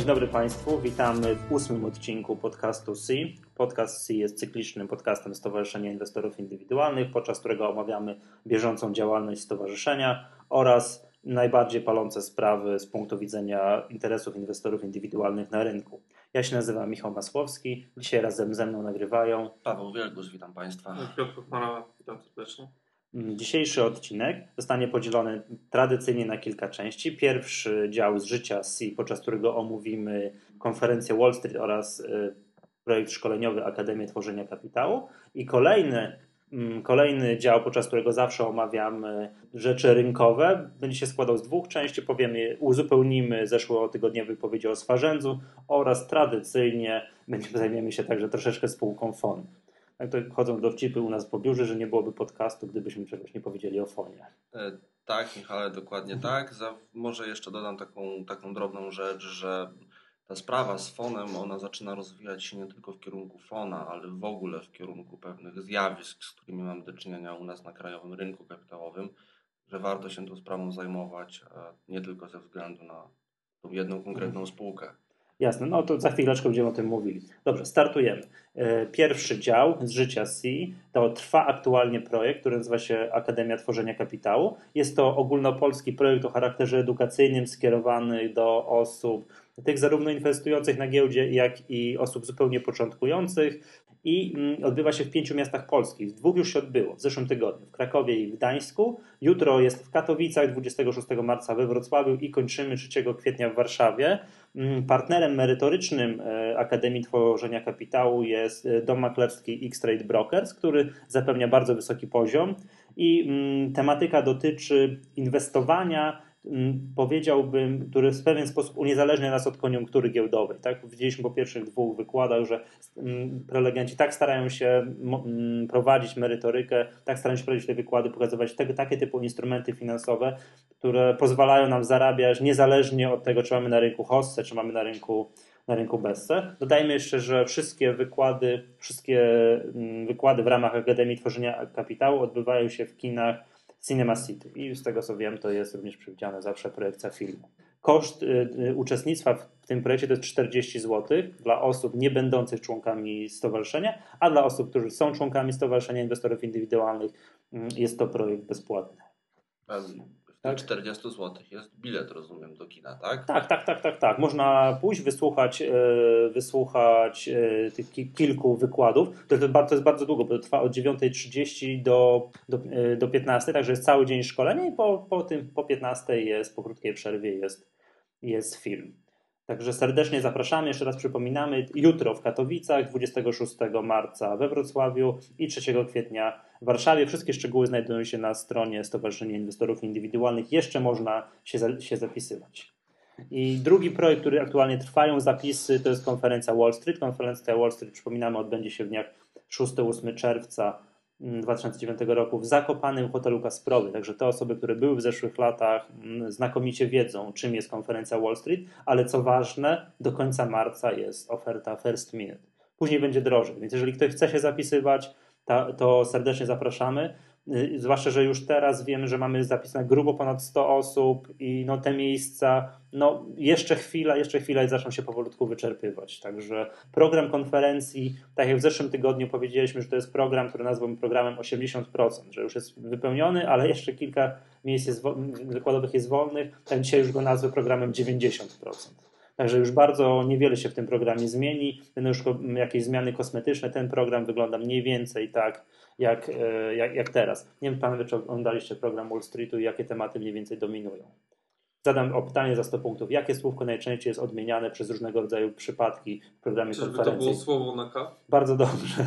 Dzień dobry Państwu, witamy w ósmym odcinku podcastu C. Podcast C jest cyklicznym podcastem Stowarzyszenia Inwestorów Indywidualnych, podczas którego omawiamy bieżącą działalność stowarzyszenia oraz najbardziej palące sprawy z punktu widzenia interesów inwestorów indywidualnych na rynku. Ja się nazywam Michał Masłowski, dzisiaj razem ze mną nagrywają Paweł Wielgus, witam Państwa. Piotr witam serdecznie. Dzisiejszy odcinek zostanie podzielony tradycyjnie na kilka części. Pierwszy dział z życia C, podczas którego omówimy konferencję Wall Street oraz y, projekt szkoleniowy Akademię Tworzenia Kapitału. I kolejny, mm, kolejny dział, podczas którego zawsze omawiamy rzeczy rynkowe, będzie się składał z dwóch części. Powiemy, uzupełnimy zeszłotygodniowe wypowiedzi o Swarzędzu oraz tradycyjnie będziemy zajmiemy się także troszeczkę spółką FON. Tak to chodzą dowcipy u nas po biurze, że nie byłoby podcastu, gdybyśmy czegoś nie powiedzieli o fonie. E, tak, Michale, dokładnie mhm. tak. Za, może jeszcze dodam taką, taką drobną rzecz, że ta sprawa z fonem, ona zaczyna rozwijać się nie tylko w kierunku fona, ale w ogóle w kierunku pewnych zjawisk, z którymi mamy do czynienia u nas na krajowym rynku kapitałowym, że warto się tą sprawą zajmować, nie tylko ze względu na tą jedną konkretną mhm. spółkę. Jasne, no to za chwileczkę będziemy o tym mówili. Dobrze, startujemy. E, pierwszy dział z życia C to trwa aktualnie projekt, który nazywa się Akademia Tworzenia Kapitału. Jest to ogólnopolski projekt o charakterze edukacyjnym skierowany do osób, tych zarówno inwestujących na giełdzie, jak i osób zupełnie początkujących. I mm, odbywa się w pięciu miastach polskich. Dwóch już się odbyło w zeszłym tygodniu w Krakowie i w Gdańsku. Jutro jest w Katowicach, 26 marca we Wrocławiu i kończymy 3 kwietnia w Warszawie. Mm, partnerem merytorycznym e, Akademii Tworzenia Kapitału jest e, dom maklerski X-Trade Brokers, który zapewnia bardzo wysoki poziom i mm, tematyka dotyczy inwestowania powiedziałbym, który w pewien sposób uniezależnia nas od koniunktury giełdowej. Tak? Widzieliśmy po pierwszych dwóch wykładach, że prelegenci tak starają się prowadzić merytorykę, tak starają się prowadzić te wykłady, pokazywać te, takie typu instrumenty finansowe, które pozwalają nam zarabiać niezależnie od tego, czy mamy na rynku hossę, czy mamy na rynku na rynku Besse. Dodajmy jeszcze, że wszystkie wykłady, wszystkie wykłady w ramach Akademii Tworzenia Kapitału odbywają się w kinach Cinema City. I z tego co wiem, to jest również przewidziana zawsze projekcja filmu. Koszt y, y, uczestnictwa w tym projekcie to jest 40 zł dla osób nie będących członkami stowarzyszenia, a dla osób, którzy są członkami Stowarzyszenia Inwestorów Indywidualnych mm, jest to projekt bezpłatny tak? 40 zł jest bilet, rozumiem, do kina, tak? Tak, tak, tak, tak, tak. Można pójść, wysłuchać, e, wysłuchać e, tych kilku wykładów. To jest, to jest bardzo długo, bo to trwa od 9.30 do, do, e, do 15, także jest cały dzień szkolenia i po, po tym, po 15 jest, po krótkiej przerwie jest, jest film. Także serdecznie zapraszamy, jeszcze raz przypominamy, jutro w Katowicach, 26 marca we Wrocławiu i 3 kwietnia w Warszawie. Wszystkie szczegóły znajdują się na stronie Stowarzyszenia Inwestorów Indywidualnych. Jeszcze można się, się zapisywać. I drugi projekt, który aktualnie trwają zapisy, to jest konferencja Wall Street. Konferencja Wall Street, przypominamy, odbędzie się w dniach 6-8 czerwca 2009 mm, roku w Zakopanym hotelu Kasprowy. Także te osoby, które były w zeszłych latach, mm, znakomicie wiedzą, czym jest konferencja Wall Street, ale co ważne, do końca marca jest oferta First Minute. Później będzie drożej, więc jeżeli ktoś chce się zapisywać, to serdecznie zapraszamy. Y, zwłaszcza, że już teraz wiemy, że mamy zapisane grubo ponad 100 osób i no te miejsca, no jeszcze chwila, jeszcze chwila i zaczną się powolutku wyczerpywać. Także program konferencji, tak jak w zeszłym tygodniu powiedzieliśmy, że to jest program, który nazwałbym programem 80%, że już jest wypełniony, ale jeszcze kilka miejsc jest, wykładowych jest wolnych, tak dzisiaj już go nazwę programem 90%. Także już bardzo niewiele się w tym programie zmieni. Będą już jakieś zmiany kosmetyczne. Ten program wygląda mniej więcej tak, jak, e, jak, jak teraz. Nie wiem, panowie, czy oglądaliście program Wall Streetu i jakie tematy mniej więcej dominują. Zadam o pytanie za 100 punktów. Jakie słówko najczęściej jest odmieniane przez różnego rodzaju przypadki w programie Czyżby konferencji? to było słowo na K? Bardzo dobrze.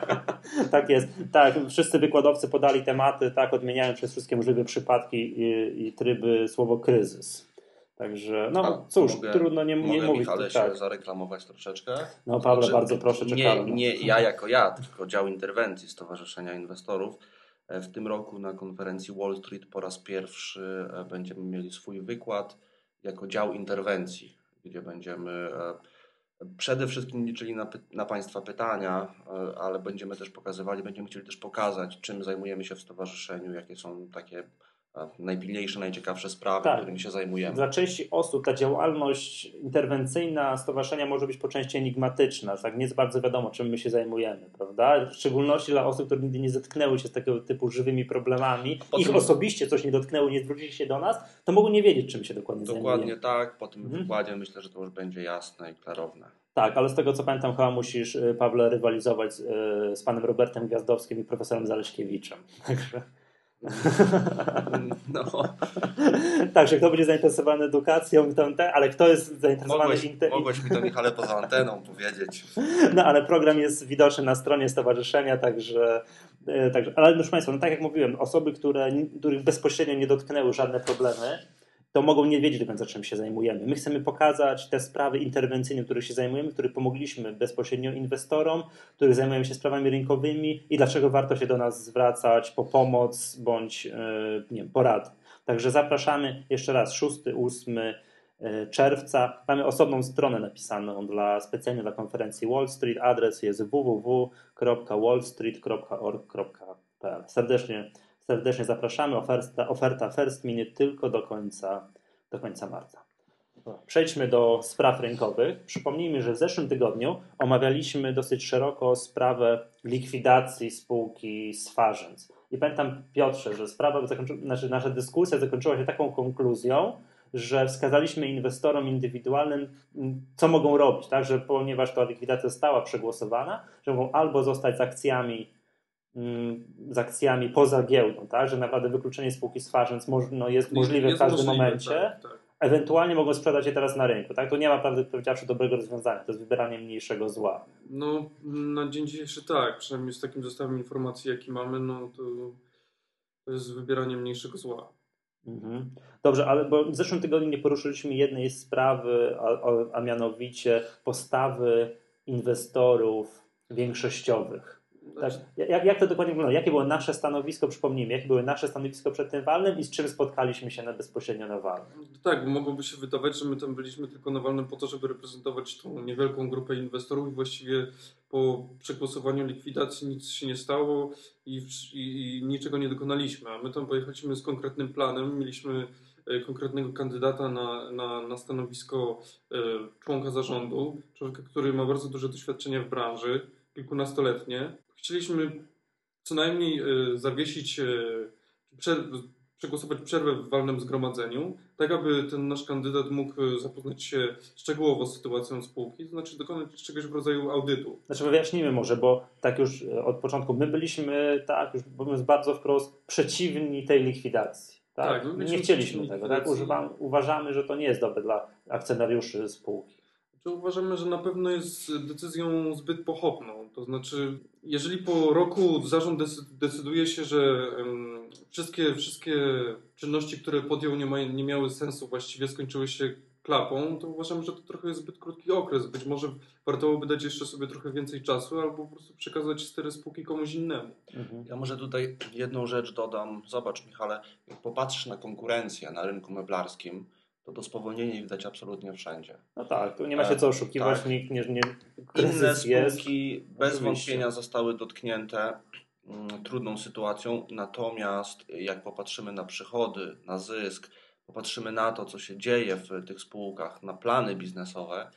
tak jest. Tak, wszyscy wykładowcy podali tematy, tak, odmieniają przez wszystkie możliwe przypadki i, i tryby słowo kryzys. Także, no A, cóż, mogę, trudno nie, nie mogę mówić. Michale tak. się zareklamować troszeczkę? No Pawle, znaczy, bardzo proszę, czekamy. Nie, nie ja jako ja, tylko dział interwencji Stowarzyszenia Inwestorów. E, w tym roku na konferencji Wall Street po raz pierwszy e, będziemy mieli swój wykład jako dział interwencji, gdzie będziemy e, przede wszystkim liczyli na, na Państwa pytania, ale będziemy też pokazywali, będziemy chcieli też pokazać, czym zajmujemy się w stowarzyszeniu, jakie są takie najpilniejsze, najciekawsze sprawy, Tak. którymi się zajmujemy. Dla części osób ta działalność interwencyjna stowarzyszenia może być po części enigmatyczna, tak nie jest bardzo wiadomo, czym my się zajmujemy, prawda? W szczególności dla osób, które nigdy nie zetknęły się z takiego typu żywymi problemami, Po ich tym- osobiście coś nie dotknęło, nie zwrócili się do nas, to mogą nie wiedzieć, czym się dokładnie, Dokładnie zajmujemy. tak, po tym Mhm. wykładzie myślę, że to już będzie jasne i klarowne. Tak, ale z tego co pamiętam, chyba musisz, y, Pawle, rywalizować z, y, z panem Robertem Gwiazdowskim i profesorem Zaleśkiewiczem. Także... No, Także kto będzie zainteresowany edukacją, te, ale kto jest zainteresowany mogłeś, mogłeś mi to Michale poza anteną powiedzieć. No ale program jest widoczny na stronie stowarzyszenia, także, e, także ale proszę Państwa, no tak jak mówiłem, osoby, które, których bezpośrednio nie dotknęły żadne problemy, to mogą nie wiedzieć do końca, czym się zajmujemy. My chcemy pokazać te sprawy interwencyjne, których się zajmujemy, których pomogliśmy bezpośrednio inwestorom, których zajmujemy się sprawami rynkowymi i dlaczego warto się do nas zwracać po pomoc bądź e, nie wiem. Także zapraszamy jeszcze raz 6, 8 e, czerwca. Mamy osobną stronę napisaną dla, specjalnie dla konferencji Wall Street. Adres jest www.wallstreet.org.pl. Serdecznie, serdecznie zapraszamy. Oferta, oferta First Minute tylko do końca, do końca marca. Przejdźmy do spraw rynkowych. Przypomnijmy, że w zeszłym tygodniu omawialiśmy dosyć szeroko sprawę likwidacji spółki Swarzędz. I pamiętam, Piotrze, że sprawa znaczy nasza dyskusja zakończyła się taką konkluzją, że wskazaliśmy inwestorom indywidualnym, co mogą robić, tak? że ponieważ ta likwidacja została przegłosowana, że mogą albo zostać z akcjami, z akcjami poza giełdą, tak? że naprawdę wykluczenie spółki Swarzędz moż, no, jest możliwe w Jest każdym możliwe, momencie. Tak, tak. Ewentualnie mogą sprzedać je teraz na rynku. Tak? To nie ma, prawdę powiedziawszy, dobrego rozwiązania. To jest wybieranie mniejszego zła. No, na dzień dzisiejszy tak, przynajmniej z takim zestawem informacji, jaki mamy, no to, to jest wybieranie mniejszego zła. Mhm. Dobrze, ale bo w zeszłym tygodniu nie poruszyliśmy jednej sprawy, a, a mianowicie postawy inwestorów większościowych. Jak, jak to dokładnie wygląda? Jakie było nasze stanowisko? Przypomnijmy, jakie było nasze stanowisko przed tym walnym i z czym spotkaliśmy się na bezpośrednio na walnym? Tak, bo mogłoby się wydawać, że my tam byliśmy tylko na walnym po to, żeby reprezentować tą niewielką grupę inwestorów i właściwie po przegłosowaniu likwidacji nic się nie stało i, i, i niczego nie dokonaliśmy. A my tam pojechaliśmy z konkretnym planem, mieliśmy e, konkretnego kandydata na, na, na stanowisko e, członka zarządu, człowieka, który ma bardzo duże doświadczenie w branży, kilkunastoletnie. Chcieliśmy co najmniej e, zawiesić, prze, przegłosować przerwę w walnym zgromadzeniu, tak aby ten nasz kandydat mógł e, zapoznać się szczegółowo z sytuacją spółki, to znaczy dokonać czegoś w rodzaju audytu. Znaczy wyjaśnijmy może, bo tak już od początku, my byliśmy, tak, już mówiąc bardzo wprost, przeciwni tej likwidacji. Tak? Tak, my nie chcieliśmy tego. Tak? uważamy, że to nie jest dobre dla akcjonariuszy spółki. To uważamy, że na pewno jest decyzją zbyt pochopną. To znaczy, jeżeli po roku zarząd dec- decyduje się, że wszystkie, wszystkie czynności, które podjął, nie, ma, nie miały sensu, właściwie skończyły się klapą, to uważam, że to trochę jest zbyt krótki okres. Być może warto byłoby dać jeszcze sobie trochę więcej czasu, albo po prostu przekazać stery spółki komuś innemu. Mhm. Ja może tutaj jedną rzecz dodam. Zobacz, Michale, jak popatrzysz na konkurencję na rynku meblarskim, to to spowolnienie widać absolutnie wszędzie. No tak, tu nie ma się co oszukiwać, Tak. nikt nie, nie Inne kryzys jest. spółki bez Oczywiście. wątpienia zostały dotknięte mm, trudną sytuacją, natomiast jak popatrzymy na przychody, na zysk, popatrzymy na to, co się dzieje w tych spółkach, na plany biznesowe,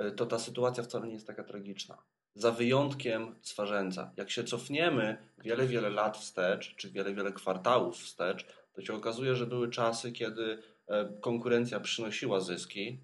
y, to ta sytuacja wcale nie jest taka tragiczna. Za wyjątkiem Swarzędza. Jak się cofniemy wiele, wiele lat wstecz, czy wiele, wiele kwartałów wstecz, to się okazuje, że były czasy, kiedy konkurencja przynosiła zyski,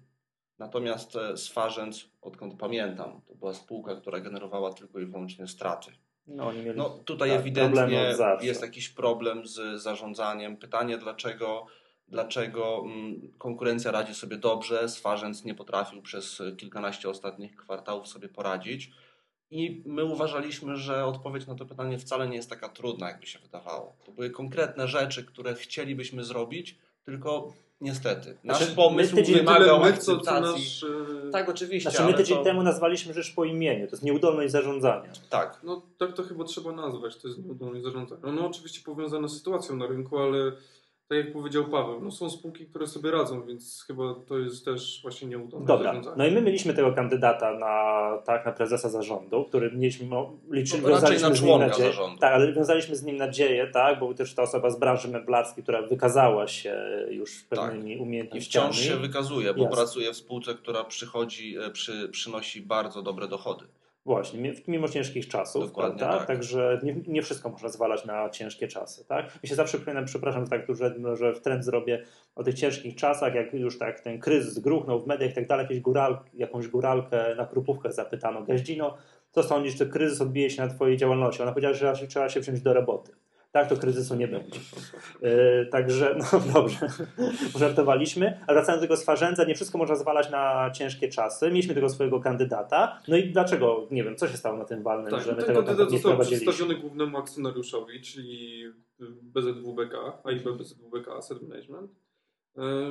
Natomiast e, Swarzędz, odkąd pamiętam, to była spółka, która generowała tylko i wyłącznie straty. No, oni mieli... No tutaj Tak, ewidentnie jest jakiś problem z zarządzaniem. Pytanie, dlaczego, dlaczego mm, konkurencja radzi sobie dobrze, Swarzędz nie potrafił przez kilkanaście ostatnich kwartałów sobie poradzić. I my uważaliśmy, że odpowiedź na to pytanie wcale nie jest taka trudna, jakby się wydawało. To były konkretne rzeczy, które chcielibyśmy zrobić, tylko niestety nasz Znaczy, pomysł my tydzień- wymagał my, co, co akceptacji. nasz, e, Tak, oczywiście. Znaczy my tydzień to- temu nazwaliśmy rzecz po imieniu, to jest nieudolność zarządzania. Tak, No tak to chyba trzeba nazwać, to jest nieudolność zarządzania. No oczywiście powiązane z sytuacją na rynku, ale tak jak powiedział Paweł, no są spółki, które sobie radzą, więc chyba to jest też właśnie nieudolne Dobra, no i my mieliśmy tego kandydata na, tak, na prezesa zarządu, który mieliśmy, liczy, No, raczej na wiązaliśmy z nim członka nadzieję, zarządu. tak, ale wiązaliśmy z nim nadzieję, tak, bo był też ta osoba z branży meblarskiej, która wykazała się już pewnymi I umiejętnościami. wciąż się wykazuje, bo Jasne. pracuje w spółce, która przychodzi, e, przy, przynosi bardzo dobre dochody. Właśnie, mi- mimo ciężkich czasów, Dokładnie prawda? tak. Także nie, nie wszystko można zwalać na ciężkie czasy, tak? Mi się zawsze przypominam, przepraszam, że tak że, że w trend zrobię o tych ciężkich czasach, jak już tak ten kryzys gruchnął w mediach i tak dalej, jakieś góral, jakąś góralkę na krupówkach zapytano, Gaździno, co sądzisz, czy kryzys odbije się na twojej działalności? Ona powiedziała, że raczej trzeba się wziąć do roboty. Tak, to kryzysu nie będzie. Yy, także, no dobrze, żartowaliśmy. A wracając do tego swarzędza, nie wszystko można zwalać na ciężkie czasy. Mieliśmy tego swojego kandydata. No i dlaczego, nie wiem, co się stało na tym walnym, Tak, że my ten tego kandydat nie został przedstawiony głównemu akcjonariuszowi, czyli BZWBK, AIB BZWBK Asset Management.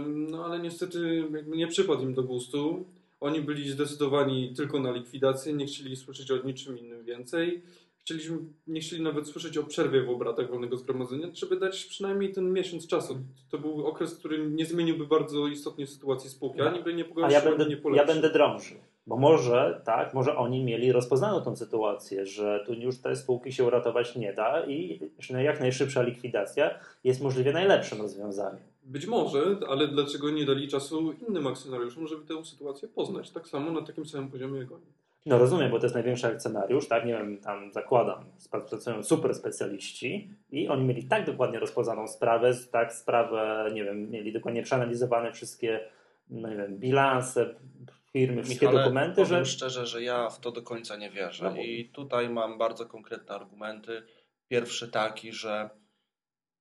No ale niestety nie przypadł im do gustu. Oni byli zdecydowani tylko na likwidację, nie chcieli słyszeć o niczym innym więcej. Chcieliśmy, nie chcieli nawet słyszeć o przerwie w obradach wolnego zgromadzenia, żeby dać przynajmniej ten miesiąc czasu. To był okres, który nie zmieniłby bardzo istotnie sytuacji spółki, ani by nie pogorszył, ja będę, nie ja polepszył. będę drążył. Bo może, tak, może oni mieli rozpoznaną tą sytuację, że tu już te spółki się uratować nie da i jak najszybsza likwidacja jest możliwie najlepszym rozwiązaniem. Być może, ale dlaczego nie dali czasu innym akcjonariuszom, żeby tę sytuację poznać? Tak samo na takim samym poziomie jak oni. No rozumiem, bo to jest największy akcjonariusz, tak, nie wiem, tam zakładam, pracują super specjaliści i oni mieli tak dokładnie rozpoznaną sprawę, tak, sprawę, nie wiem, mieli dokładnie przeanalizowane wszystkie, no nie wiem, bilanse firmy, te Ale dokumenty, powiem że... szczerze, że ja w to do końca nie wierzę. No bo- I tutaj mam bardzo konkretne argumenty. Pierwszy taki, że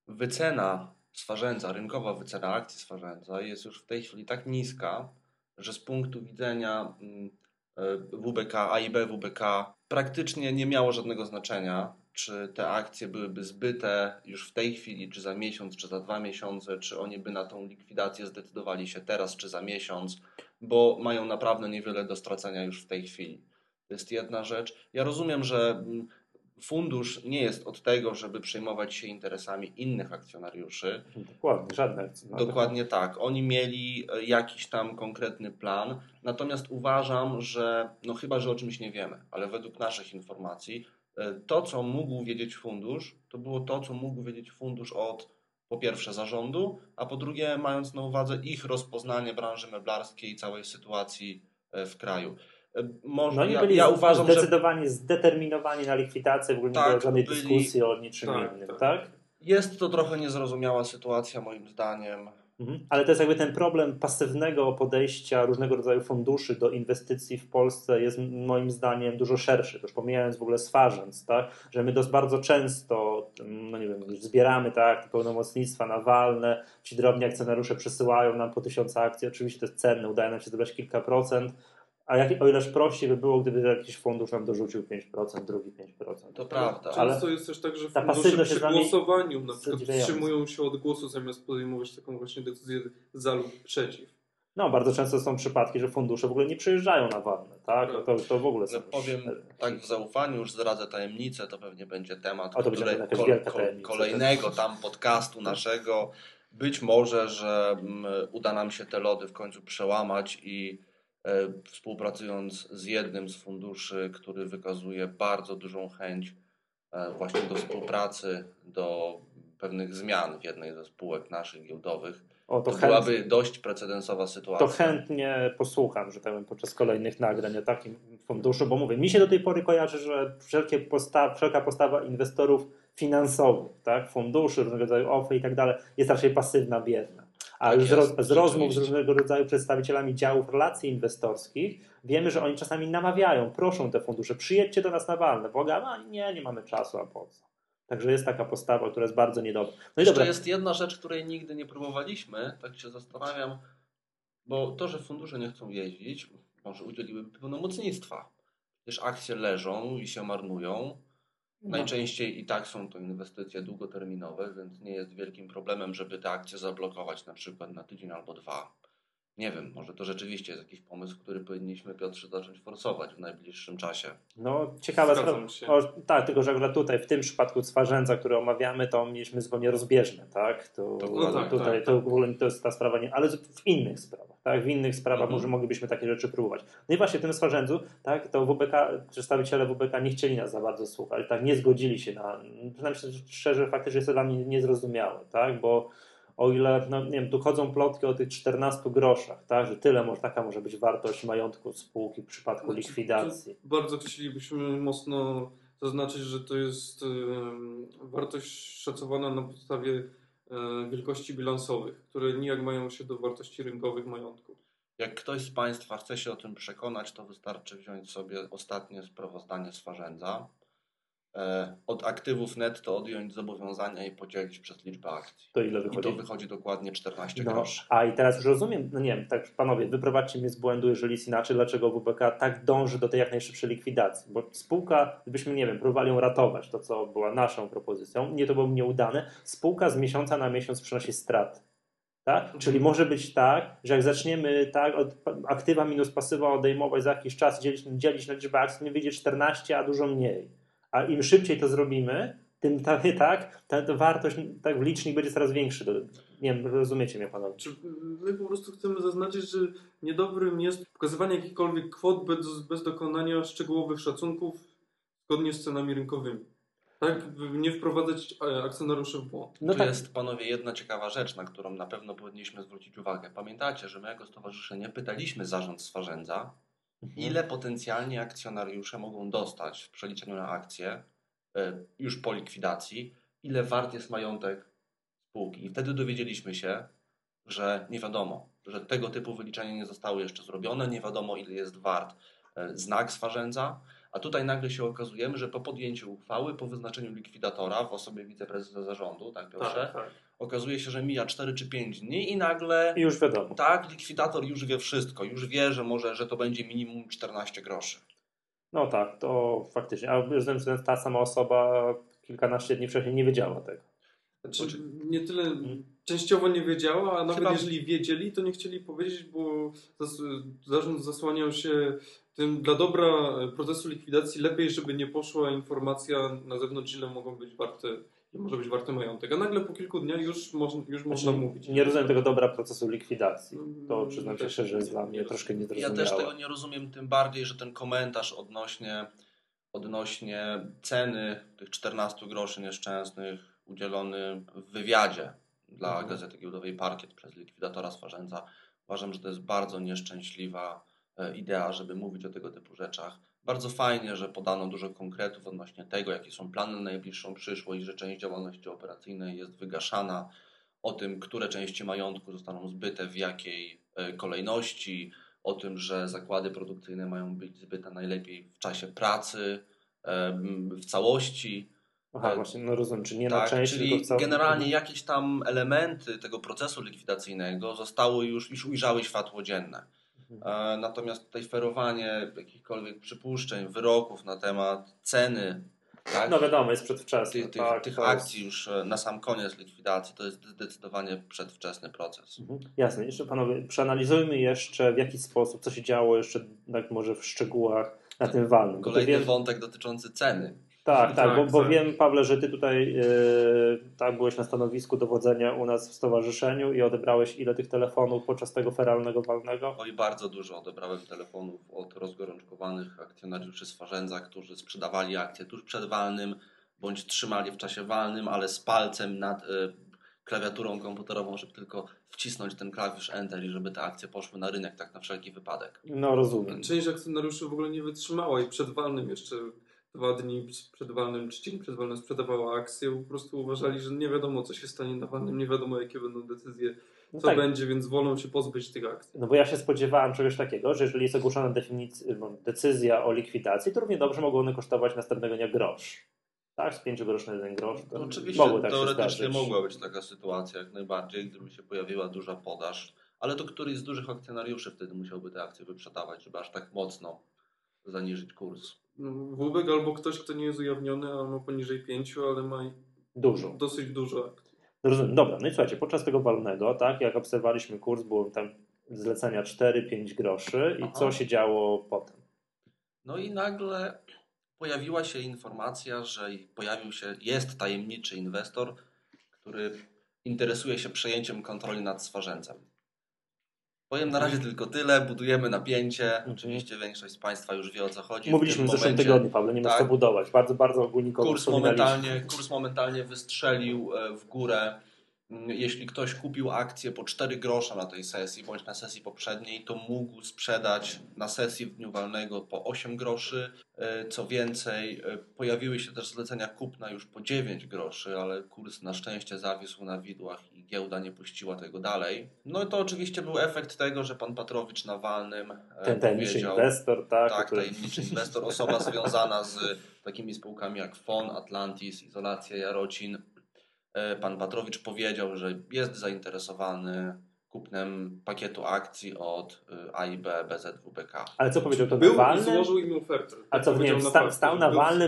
wycena Swarzędza, rynkowa wycena akcji Swarzędza jest już w tej chwili tak niska, że z punktu widzenia e, WBK, AIB WBK praktycznie nie miało żadnego znaczenia, czy te akcje byłyby zbyte już w tej chwili, czy za miesiąc, czy za dwa miesiące, czy oni by na tą likwidację zdecydowali się teraz, czy za miesiąc, bo mają naprawdę niewiele do stracenia już w tej chwili. To jest jedna rzecz. Ja rozumiem, że mm, fundusz nie jest od tego, żeby przejmować się interesami innych akcjonariuszy. Dokładnie, żadne akcjonariusze. Dokładnie tak. Oni mieli e, jakiś tam konkretny plan, natomiast uważam, że no chyba, że o czymś nie wiemy, ale według naszych informacji e, to, co mógł wiedzieć fundusz, to było to, co mógł wiedzieć fundusz od po pierwsze zarządu, a po drugie mając na uwadze ich rozpoznanie branży meblarskiej i całej sytuacji e, w kraju. Może, No ja, byli ja uważam, że zdecydowanie zdeterminowani na likwidację, w ogóle nie Tak, było żadnej byli- dyskusji o niczym Tak, innym, tak. tak? jest to trochę niezrozumiała sytuacja moim zdaniem. Mhm. Ale to jest jakby ten problem pasywnego podejścia różnego rodzaju funduszy do inwestycji w Polsce jest moim zdaniem dużo szerszy, już pomijając w ogóle swarzędz, tak? że my dość bardzo często, no nie wiem, zbieramy tak, pełnomocnictwa nawalne, ci drobni akcjonariusze przesyłają nam po tysiąca akcji, oczywiście to jest cenne, udaje nam się zebrać kilka procent, a jak, o ileż prościej by było, gdyby jakiś fundusz nam dorzucił 5%, drugi 5%. To prawda. Często Ale jest też tak, że fundusze przy głosowaniu na przykład wstrzymują się od głosu zamiast podejmować taką właśnie decyzję za lub przeciw. No, bardzo często są przypadki, że fundusze w ogóle nie przyjeżdżają na walne, tak? No to, to w ogóle są No, powiem już- tak w zaufaniu, już zdradzę tajemnicę, to pewnie będzie temat O, to będzie kolej- kol- kol- kolejnego tam podcastu naszego. Być może, że mm, uda nam się te lody w końcu przełamać i e, współpracując z jednym z funduszy, który wykazuje bardzo dużą chęć e, właśnie do współpracy, do pewnych zmian w jednej ze spółek naszych giełdowych, O, to, to chętnie, byłaby dość precedensowa sytuacja. to chętnie posłucham, że tak powiem, podczas kolejnych nagrań o takim funduszu, bo mówię, mi się do tej pory kojarzy, że wszelkie posta wszelka postawa inwestorów finansowych, tak, funduszy, różnego rodzaju OFE i tak dalej, jest raczej pasywna, bierna. A Tak już z, roz z rozmów z różnego rodzaju przedstawicielami działów relacji inwestorskich wiemy, że oni czasami namawiają, proszą te fundusze, przyjedźcie do nas na walne, błagam, a nie, nie mamy czasu, a po co? Także jest taka postawa, która jest bardzo niedobra. No i Jeszcze dobra, jest jedna rzecz, której nigdy nie próbowaliśmy, tak się zastanawiam, bo to, że fundusze nie chcą jeździć, może udzieliłyby pełnomocnictwa. Przecież akcje leżą i się marnują. No, Najczęściej i tak są to inwestycje długoterminowe, więc nie jest wielkim problemem, żeby te akcje zablokować na przykład na tydzień albo dwa. Nie wiem, może to rzeczywiście jest jakiś pomysł, który powinniśmy, Piotrze, zacząć forsować w najbliższym czasie. No, ciekawa Zgadzam sprawa. tak, tylko że akurat tutaj, w tym przypadku Swarzędza, który omawiamy, to mieliśmy zupełnie rozbieżne, tak? To, To było tak, tutaj tak, to tak. w ogóle to jest ta sprawa, nie, ale w innych sprawach, tak? W innych sprawach Mhm. może moglibyśmy takie rzeczy próbować. No i właśnie w tym Swarzędzu, tak, to WBK, przedstawiciele WBK nie chcieli nas za bardzo słuchać, tak? Nie zgodzili się na, przynajmniej szczerze, faktycznie jest to dla mnie niezrozumiałe, tak? Bo o ile, no nie wiem, tu chodzą plotki o tych 14 groszach, tak, że tyle może, taka może być wartość majątku spółki w przypadku Znaczy, likwidacji. Bardzo chcielibyśmy mocno zaznaczyć, że to jest em, wartość szacowana na podstawie e, wielkości bilansowych, które nijak mają się do wartości rynkowych majątku. Jak ktoś z Państwa chce się o tym przekonać, to wystarczy wziąć sobie ostatnie sprawozdanie z Farzędza. E, Od aktywów netto odjąć zobowiązania i podzielić przez liczbę akcji. To ile I wychodzi? to wychodzi dokładnie 14 No, groszy. a i teraz już rozumiem, no nie wiem, tak panowie, wyprowadźcie mnie z błędu, jeżeli jest inaczej, dlaczego WBK tak dąży do tej jak najszybszej likwidacji, bo spółka, gdybyśmy, nie wiem, próbowali ją ratować, to co była naszą propozycją, nie to byłoby nieudane, spółka z miesiąca na miesiąc przynosi straty. Tak? Czyli może być tak, że jak zaczniemy tak od aktywa minus pasywa odejmować za jakiś czas, dzielić, dzielić na liczbę akcji, nie wyjdzie 14, a dużo mniej. A im szybciej to zrobimy, tym ta, tak, ta, ta wartość, tak, licznik będzie coraz większy. Nie wiem, rozumiecie mnie panowie. Czy my po prostu chcemy zaznaczyć, że niedobrym jest pokazywanie jakichkolwiek kwot bez, bez dokonania szczegółowych szacunków zgodnie z cenami rynkowymi. Tak, by nie wprowadzać e, akcjonariuszy w błąd. No tu tak, jest, panowie, jedna ciekawa rzecz, na którą na pewno powinniśmy zwrócić uwagę. Pamiętacie, że my jako stowarzyszenie pytaliśmy zarząd Swarzędza, ile potencjalnie akcjonariusze mogą dostać w przeliczeniu na akcje e, już po likwidacji, ile wart jest majątek spółki. I wtedy dowiedzieliśmy się, że nie wiadomo, że tego typu wyliczenia nie zostały jeszcze zrobione, nie wiadomo ile jest wart e, znak Swarzędza, a tutaj nagle się okazujemy, że po podjęciu uchwały, po wyznaczeniu likwidatora w osobie wiceprezesa zarządu, tak Piotrze, tak. Okazuje się, że mija 4 czy 5 dni i nagle i już wiadomo. tak, likwidator już wie wszystko, już wie, że może, że to będzie minimum 14 groszy. No tak, to faktycznie. A rozumiem, że ta sama osoba kilkanaście dni wcześniej nie wiedziała tego. Znaczy, nie tyle Mhm. częściowo nie wiedziała, a nawet Chyba- jeżeli wiedzieli, to nie chcieli powiedzieć, bo zas zarząd zasłaniał się tym dla dobra procesu likwidacji lepiej, żeby nie poszła informacja na zewnątrz, ile mogą być warte, może być warty majątek. A nagle po kilku dniach już, moż, już można Znaczy, mówić. Nie rozumiem tego dobra procesu likwidacji. To Mm, przyznam się szczerze, jest dla mnie nie troszkę rozumiem. Ja niezrozumiałe. też tego nie rozumiem, tym bardziej, że ten komentarz odnośnie, odnośnie ceny tych 14 groszy nieszczęsnych udzielony w wywiadzie dla Mhm. Gazety Giełdowej Parkiet przez likwidatora Swarzędza. Uważam, że to jest bardzo nieszczęśliwa e, idea, żeby mówić o tego typu rzeczach. Bardzo fajnie, że podano dużo konkretów odnośnie tego, jakie są plany na najbliższą przyszłość, że część działalności operacyjnej jest wygaszana, o tym, które części majątku zostaną zbyte w jakiej e, kolejności, o tym, że zakłady produkcyjne mają być zbyte najlepiej w czasie pracy, e, w całości. Aha, właśnie, no rozumiem, czy nie na Tak, część, czyli tylko w całym... generalnie jakieś tam elementy tego procesu likwidacyjnego zostały już, już ujrzały światło dzienne. Mhm. E, Natomiast tutaj ferowanie jakichkolwiek przypuszczeń, wyroków na temat ceny tak, No wiadomo, jest przedwczesne. tych, tak, tych akcji już e, na sam koniec likwidacji, to jest zdecydowanie przedwczesny proces. Mhm. Jasne, jeszcze panowie, przeanalizujmy jeszcze w jaki sposób, co się działo jeszcze tak może w szczegółach na tym walnym. Kolejny wątek dotyczący ceny. Tak, tak, Tak, bo, bo tak. wiem Pawle, że ty tutaj e, tak byłeś na stanowisku dowodzenia u nas w stowarzyszeniu i odebrałeś ile tych telefonów podczas tego feralnego walnego? Oj, bardzo dużo odebrałem telefonów od rozgorączkowanych akcjonariuszy z Farzędza, którzy sprzedawali akcje tuż przed walnym, bądź trzymali w czasie walnym, ale z palcem nad y, klawiaturą komputerową, żeby tylko wcisnąć ten klawisz Enter i żeby te akcje poszły na rynek, tak na wszelki wypadek. No rozumiem. Część akcjonariuszy w ogóle nie wytrzymała i przed walnym jeszcze dwa dni przed walnym, czy dzień przed walnym sprzedawała akcje, po prostu uważali, że nie wiadomo co się stanie na walnym, nie wiadomo jakie będą decyzje, No co tak, będzie, więc wolą się pozbyć tych akcji. No bo ja się spodziewałem czegoś takiego, że jeżeli jest ogłoszona definic- no, decyzja o likwidacji, to równie dobrze mogą one kosztować następnego dnia grosz. Tak, z 5 groszy na 1 grosz. To No, oczywiście mogło tak się teoretycznie mogła być taka sytuacja jak najbardziej, gdyby się pojawiła duża podaż, ale to któryś z dużych akcjonariuszy wtedy musiałby te akcje wyprzedawać, żeby aż tak mocno zaniżyć kurs. Wóbek albo ktoś, kto nie jest ujawniony, a ma poniżej pięciu, ale ma Dużo. dosyć dużo. No Rozumiem. Dobra, no i słuchajcie, podczas tego walnego, tak, jak obserwowaliśmy kurs, było tam zlecenia 4-5 groszy i Aha. co się działo potem? No i nagle pojawiła się informacja, że pojawił się, jest tajemniczy inwestor, który interesuje się przejęciem kontroli nad Swarzędzem. Powiem na razie tylko tyle, budujemy napięcie. Oczywiście większość z Państwa już wie o co chodzi. Mówiliśmy w tym zeszłym tygodniu, Pawle, nie ma tak. co budować. Bardzo, bardzo ogólnikowo Kurs momentalnie, kurs momentalnie wystrzelił e, w górę. Mm, Jeśli ktoś kupił akcję po 4 grosze na tej sesji, bądź na sesji poprzedniej, to mógł sprzedać na sesji w dniu walnego po 8 groszy. E, Co więcej, e, pojawiły się też zlecenia kupna już po 9 groszy, ale kurs na szczęście zawisł na widłach giełda nie puściła tego dalej. No i to oczywiście był efekt tego, że pan Patrowicz na walnym e, Ten tajemniczy powiedział... inwestor, tak? Tak, który... tajemniczy inwestor, osoba związana z takimi spółkami jak FON, Atlantis, Izolacja, Jarocin. E, Pan Patrowicz powiedział, że jest zainteresowany kupnem pakietu akcji od e, AIB BZWBK. Ale co powiedział to Był na i walnym? złożył im ofertę. A co, nie wiem, na sta, fakcie, stał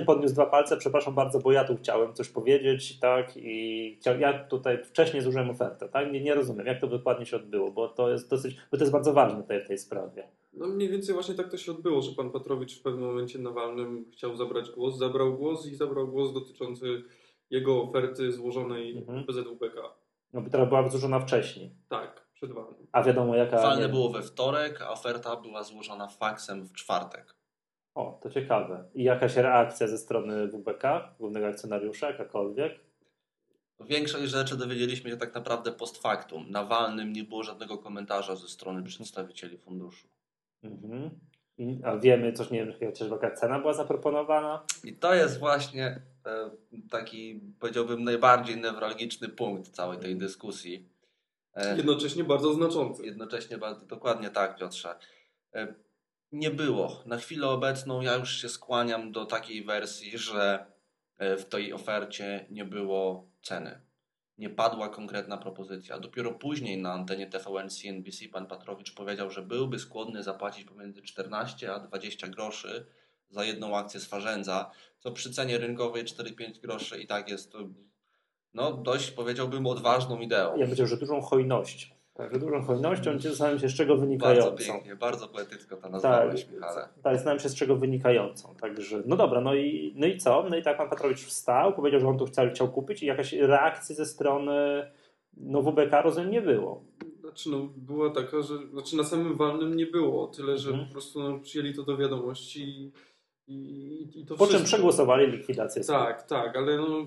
podniósł dwa palce, przepraszam bardzo, bo ja tu chciałem coś powiedzieć, tak, i chciał, ja tutaj wcześniej złożyłem ofertę, tak, nie, nie rozumiem, jak to dokładnie się odbyło, bo to jest dosyć, bo to jest bardzo ważne tutaj w tej sprawie. No mniej więcej właśnie tak to się odbyło, że pan Patrowicz w pewnym momencie na walnym chciał zabrać głos, zabrał głos i zabrał głos dotyczący jego oferty złożonej Mhm. w BZWPK. No, która była złożona wcześniej, Tak, przed a wiadomo jaka... Walne nie- było we wtorek, a oferta była złożona faksem w czwartek. O, to ciekawe. I jakaś reakcja ze strony WBK, głównego akcjonariusza, jakakolwiek? Większość rzeczy dowiedzieliśmy się tak naprawdę post factum. Na walnym nie było żadnego komentarza ze strony przedstawicieli funduszu. Mhm. I- A wiemy coś, nie wiem, chociaż jaka cena była zaproponowana? I to jest właśnie e, taki, powiedziałbym, najbardziej newralgiczny punkt całej tej dyskusji. E, Jednocześnie bardzo znaczący. Jednocześnie bardzo dokładnie tak, Piotrze. E, Nie było. Na chwilę obecną ja już się skłaniam do takiej wersji, że e, w tej ofercie nie było ceny. Nie padła konkretna propozycja. Dopiero później na antenie TVN CNBC pan Patrowicz powiedział, że byłby skłonny zapłacić pomiędzy 14 a 20 groszy za jedną akcję Swarzędza, co przy cenie rynkowej 4-5 groszy i tak jest to, no, dość powiedziałbym odważną ideą. Ja powiedział, że dużą hojnością. Tak, że dużą hojnością, zastanawiam się z czego Bardzo wynikającą. pięknie, bardzo poetycko to Tak, nazwałeś, Michale. tak, zastanawiam się z czego wynikającą. Także, no dobra, no i, no i co? No i tak pan Patrowicz wstał, powiedział, że on tu chciał, chciał kupić i jakaś reakcji ze strony no WBK rozumiem nie było. Znaczy, no, była taka, że znaczy na samym walnym nie było, tyle że Mhm. po prostu no, przyjęli to do wiadomości i, i, i to Po czym wszystko. przegłosowali likwidację. Tak, tak, ale no,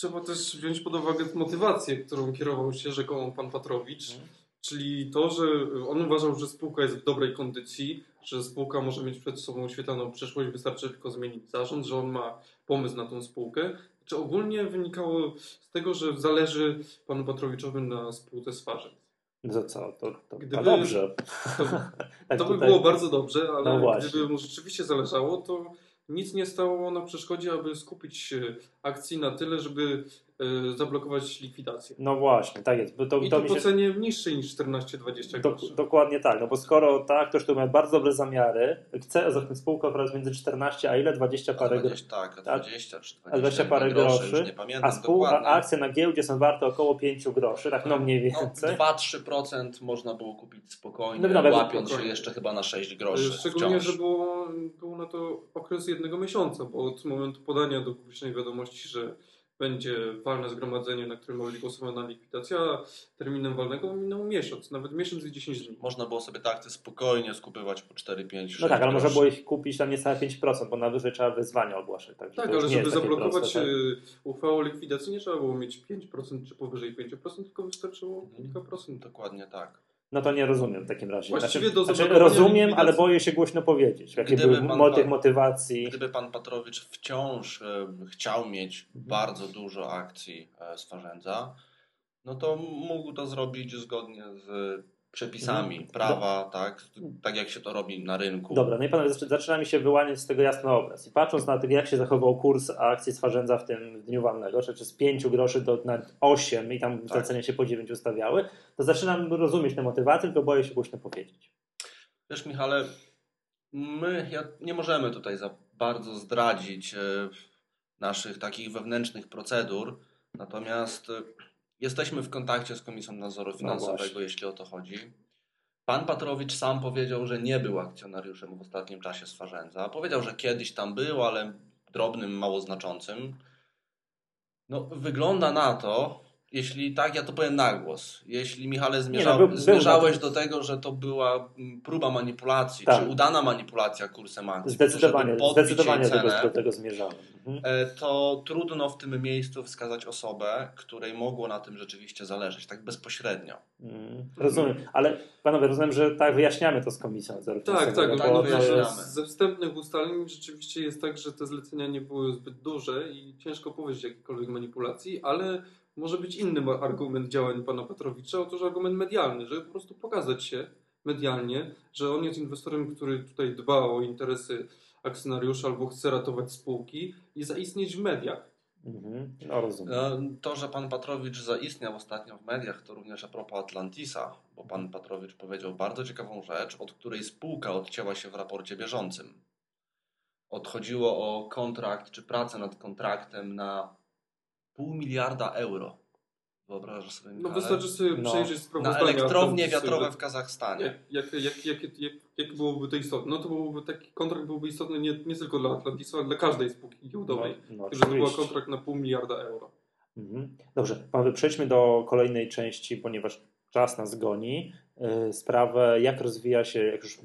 trzeba też wziąć pod uwagę motywację, którą kierował się rzekomo pan Patrowicz. Mhm. Czyli to, że on uważał, że spółka jest w dobrej kondycji, że spółka może mieć przed sobą świetlaną przyszłość, wystarczy tylko zmienić zarząd, że on ma pomysł na tą spółkę. Czy ogólnie wynikało z tego, że zależy panu Patrowiczowi na spółce Swarzędz. No to co? To, to, Gdyby- dobrze. To, Tak to by było bardzo dobrze, No ale właśnie. gdyby mu rzeczywiście zależało, to nic nie stało na przeszkodzie, aby skupić akcji na tyle, żeby e, zablokować likwidację. No właśnie, tak jest. Bo to, I to to po się... cenie niższej niż 14-20 Do, groszy. dokładnie tak, no bo skoro tak, ktoś tu ma bardzo dobre zamiary, chce za tę spółkę oferować między 14 a ile? 20 A parę groszy. 20, tak, a Tak. 20 czy 20, A 20 parę groszy, groszy, pamiętam A, spół, a akcje na giełdzie są warte około 5 groszy, tak no mniej No, więcej. 2-3% można było kupić spokojnie, No nawet łapiąc się spokojnie. jeszcze chyba na 6 E, groszy Szczególnie, wciąż. że było, było na to okres jednego miesiąca, bo od momentu podania do publicznej wiadomości, że będzie walne zgromadzenie, na którym ma być głosowana likwidacja, a terminem walnego minął miesiąc, nawet miesiąc i 10 dni. Można było sobie tak te spokojnie skupywać po 4, 5, 6 No tak, ale można było ich kupić tam niecałe 5%, bo na wyżej trzeba wyzwania ogłaszać. Także Tak, już ale żeby zablokować proste, tak? e, uchwałę o likwidacji, nie trzeba było mieć 5% czy powyżej 5%, tylko wystarczyło Mhm. kilka procent. Dokładnie tak. No to nie rozumiem w takim razie. Właściwie znaczy, do znaczy, rozumiem, ale boję się głośno powiedzieć. Jakie Gdyby były motyw, motywacji. Gdyby pan Patrowicz wciąż e, chciał mieć Mhm. bardzo dużo akcji e, Swarzędza, no to mógł to zrobić zgodnie z przepisami Mhm. prawa, tak, tak jak się to robi na rynku. Dobra, no i panowie, zaczy- zaczyna mi się wyłaniać z tego jasny obraz. I patrząc na to, jak się zachował kurs akcji Swarzędza w tym dniu walnego, czyli z 5 groszy do na 8 i tam Tak. zlecenia się po 9 ustawiały, to zaczynam rozumieć tę motywację, tylko boję się głośno powiedzieć. Wiesz, Michale, my ja, nie możemy tutaj za bardzo zdradzić e, naszych takich wewnętrznych procedur, natomiast e, jesteśmy w kontakcie z Komisją Nadzoru Finansowego, No jeśli o to chodzi. Pan Patrowicz sam powiedział, że nie był akcjonariuszem w ostatnim czasie Swarzędza. Powiedział, że kiedyś tam był, ale drobnym, mało znaczącym. No, wygląda na to, jeśli tak, ja to powiem na głos. Jeśli Michale zmierza, Nie, no, był- był zmierzałeś tym. do tego, że to była mm, próba manipulacji, Tak. czy udana manipulacja kursem akcji, Zdecydowanie, zdecydowanie jej do tego, cenę, do tego zmierzałem. Mhm. e, to trudno w tym miejscu wskazać osobę, której mogło na tym rzeczywiście zależeć, tak bezpośrednio. Mm, Rozumiem, ale panowie, rozumiem, że tak wyjaśniamy to z komisją Tak, tak, tak, no wyjaśniamy. Ze wstępnych ustaleń rzeczywiście jest tak, że te zlecenia nie były zbyt duże i ciężko powiedzieć jakiejkolwiek manipulacji, ale może być inny argument działań pana Petrowicza, otóż argument medialny, żeby po prostu pokazać się medialnie, że on jest inwestorem, który tutaj dba o interesy akcjonariusza albo chce ratować spółki i zaistnieć w mediach. Mhm, No rozumiem. E, To, że pan Patrowicz zaistniał ostatnio w mediach, to również a propos Atlantisa, bo pan Patrowicz powiedział bardzo ciekawą rzecz, od której spółka odcięła się w raporcie bieżącym. Odchodziło o kontrakt czy pracę nad kontraktem na pół miliarda euro. Wyobrażasz sobie, No Michale? wystarczy sobie No. przejrzeć Na sprawozdania. elektrownie Atlantisu, wiatrowe w Kazachstanie. Jak, jak, jak, jak, jak, jak byłoby to istotne? No to byłoby taki kontrakt byłby istotny nie, nie tylko dla Atlantisu, ale dla każdej spółki giełdowej. No, no, że to był kontrakt na pół miliarda euro. Mhm. Dobrze, panowie, przejdźmy do kolejnej części, ponieważ czas nas goni. Yy, Sprawę, jak rozwija się, jak już,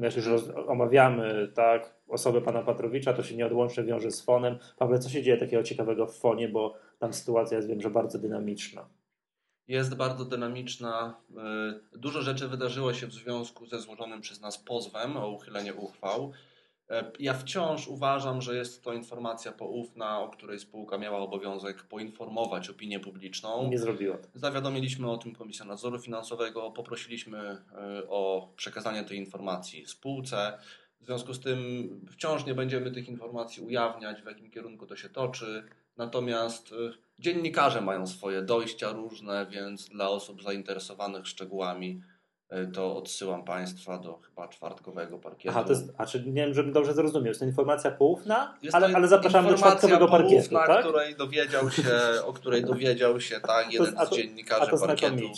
jak już roz, omawiamy tak, osobę pana Patrowicza, to się nieodłącznie wiąże z fonem. Paweł, co się dzieje takiego ciekawego w fonie, bo tam sytuacja jest, wiem, że bardzo dynamiczna. Jest bardzo dynamiczna. Y, Dużo rzeczy wydarzyło się w związku ze złożonym przez nas pozwem o uchylenie uchwał. E, Ja wciąż uważam, że jest to informacja poufna, o której spółka miała obowiązek poinformować opinię publiczną. Nie zrobiła. Zawiadomiliśmy o tym Komisję Nadzoru Finansowego, poprosiliśmy e, o przekazanie tej informacji spółce. W związku z tym wciąż nie będziemy tych informacji ujawniać, w jakim kierunku to się toczy. Natomiast e, dziennikarze mają swoje dojścia różne, więc dla osób zainteresowanych szczegółami to odsyłam Państwa do chyba czwartkowego parkietu. Aha, to jest, a czy nie wiem, żebym dobrze zrozumiał, jest to informacja poufna, Jest ale, to ale zapraszamy do czwartkowego parkietu, poufna, tak? której dowiedział się, o której dowiedział się tak, jeden a z to- dziennikarzy A to parkietu.